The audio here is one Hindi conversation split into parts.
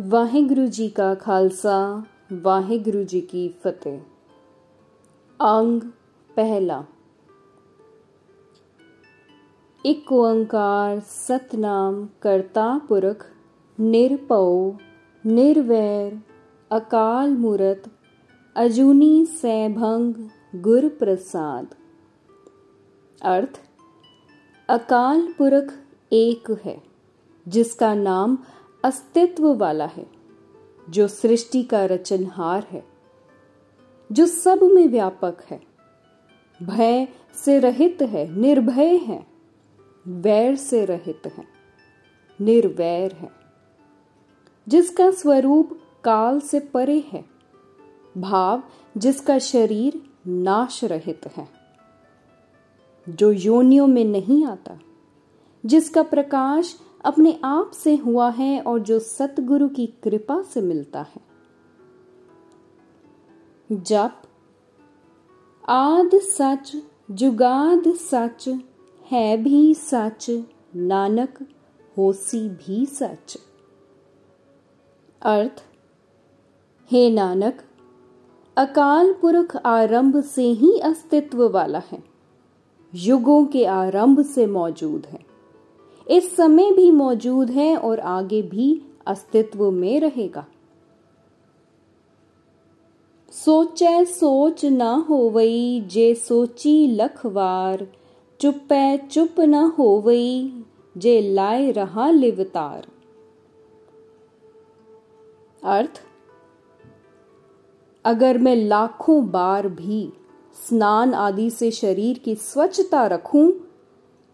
ਵਾਹਿਗੁਰੂ ਜੀ ਕਾ ਖਾਲਸਾ ਵਾਹਿਗੁਰੂ ਜੀ ਕੀ ਫਤਿਹ ਅੰਗ ਪਹਿਲਾ ਇੱਕ ਓੰਕਾਰ ਸਤਨਾਮ ਕਰਤਾ ਪੁਰਖ ਨਿਰਭਉ ਨਿਰਵੈਰ ਅਕਾਲ ਮੂਰਤ ਅਜੂਨੀ ਸੈਭੰਗ ਗੁਰ प्रसाद अर्थ अकाल पुरख एक है जिसका नाम अस्तित्व वाला है, जो सृष्टि का रचनहार है, जो सब में व्यापक है। भय से रहित है, निर्भय है, वैर से रहित है, निर्वैर है। जिसका स्वरूप काल से परे है, भाव जिसका शरीर नाश रहित है। जो योनियों में नहीं आता, जिसका प्रकाश अपने आप से हुआ है और जो सतगुरु की कृपा से मिलता है। जप, आद सच, जुगाद सच, है भी सच, नानक, होसी भी सच। अर्थ, हे नानक, अकाल पुरख आरंभ से ही अस्तित्व वाला है। युगों के आरंभ से मौजूद है। इस समय भी मौजूद है और आगे भी अस्तित्व में रहेगा। सोचे सोच न होवई जे सोची लखवार, चुपै चुप न होवई जे लाए रहा लिवतार। अर्थ, अगर मैं लाखों बार भी स्नान आदि से शरीर की स्वच्छता रखूँ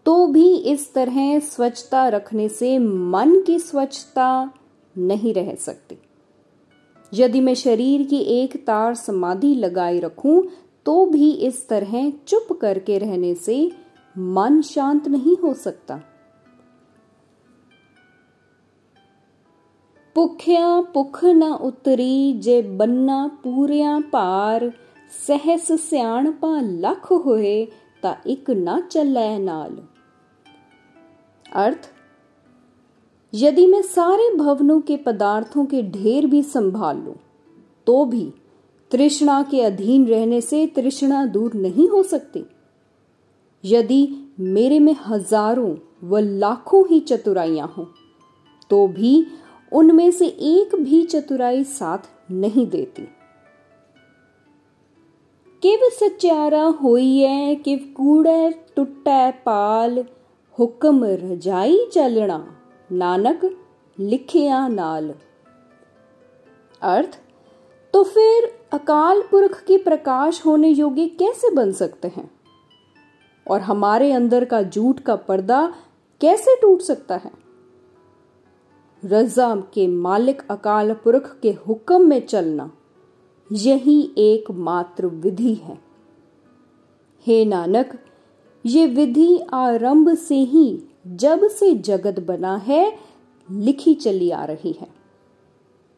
तो भी इस तरह स्वच्छता रखने से मन की स्वच्छता नहीं रह सकती। यदि मैं शरीर की एक तार समाधि लगाए रखूँ तो भी इस तरह चुप करके रहने से मन शांत नहीं हो सकता। पुख न उतरी जे बन्ना पूरिया पार, सहस सियाणपा लख होए ता एक न चलै नाल। अर्थ, यदि मैं सारे भवनों के पदार्थों के ढेर भी संभाल लूँ तो भी तृष्णा के अधीन रहने से तृष्णा दूर नहीं हो सकती। यदि मेरे में हज़ारों व लाखों ही चतुराइयाँ हों तो भी उनमें से एक भी चतुराई साथ नहीं देती। किव सचारा होइए किव कूड़े टुट्टे पाल हुक्म रजाई चलना नानक लिखिया नाल। अर्थ तो फिर अकाल पुरख की प्रकाश होने योग्य कैसे बन सकते हैं? और हमारे अंदर का झूठ का पर्दा कैसे टूट सकता है? रजा के मालिक अकाल पुरख के हुक्म में चलना यही एकमात्र विधि है। हे नानक ये विधि आरंभ से ही जब से जगत बना है, लिखी चली आ रही है।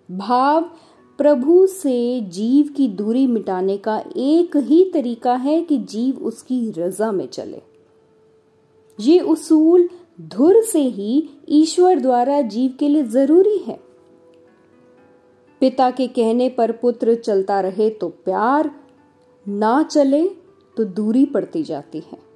भाव प्रभु से जीव की दूरी मिटाने का एक ही तरीका है कि जीव उसकी रजा में चले। ये उसूल धुर से ही ईश्वर द्वारा जीव के लिए ज़रूरी है। पिता के कहने पर पुत्र चलता रहे तो प्यार, ना चले तो दूरी पड़ती जाती है।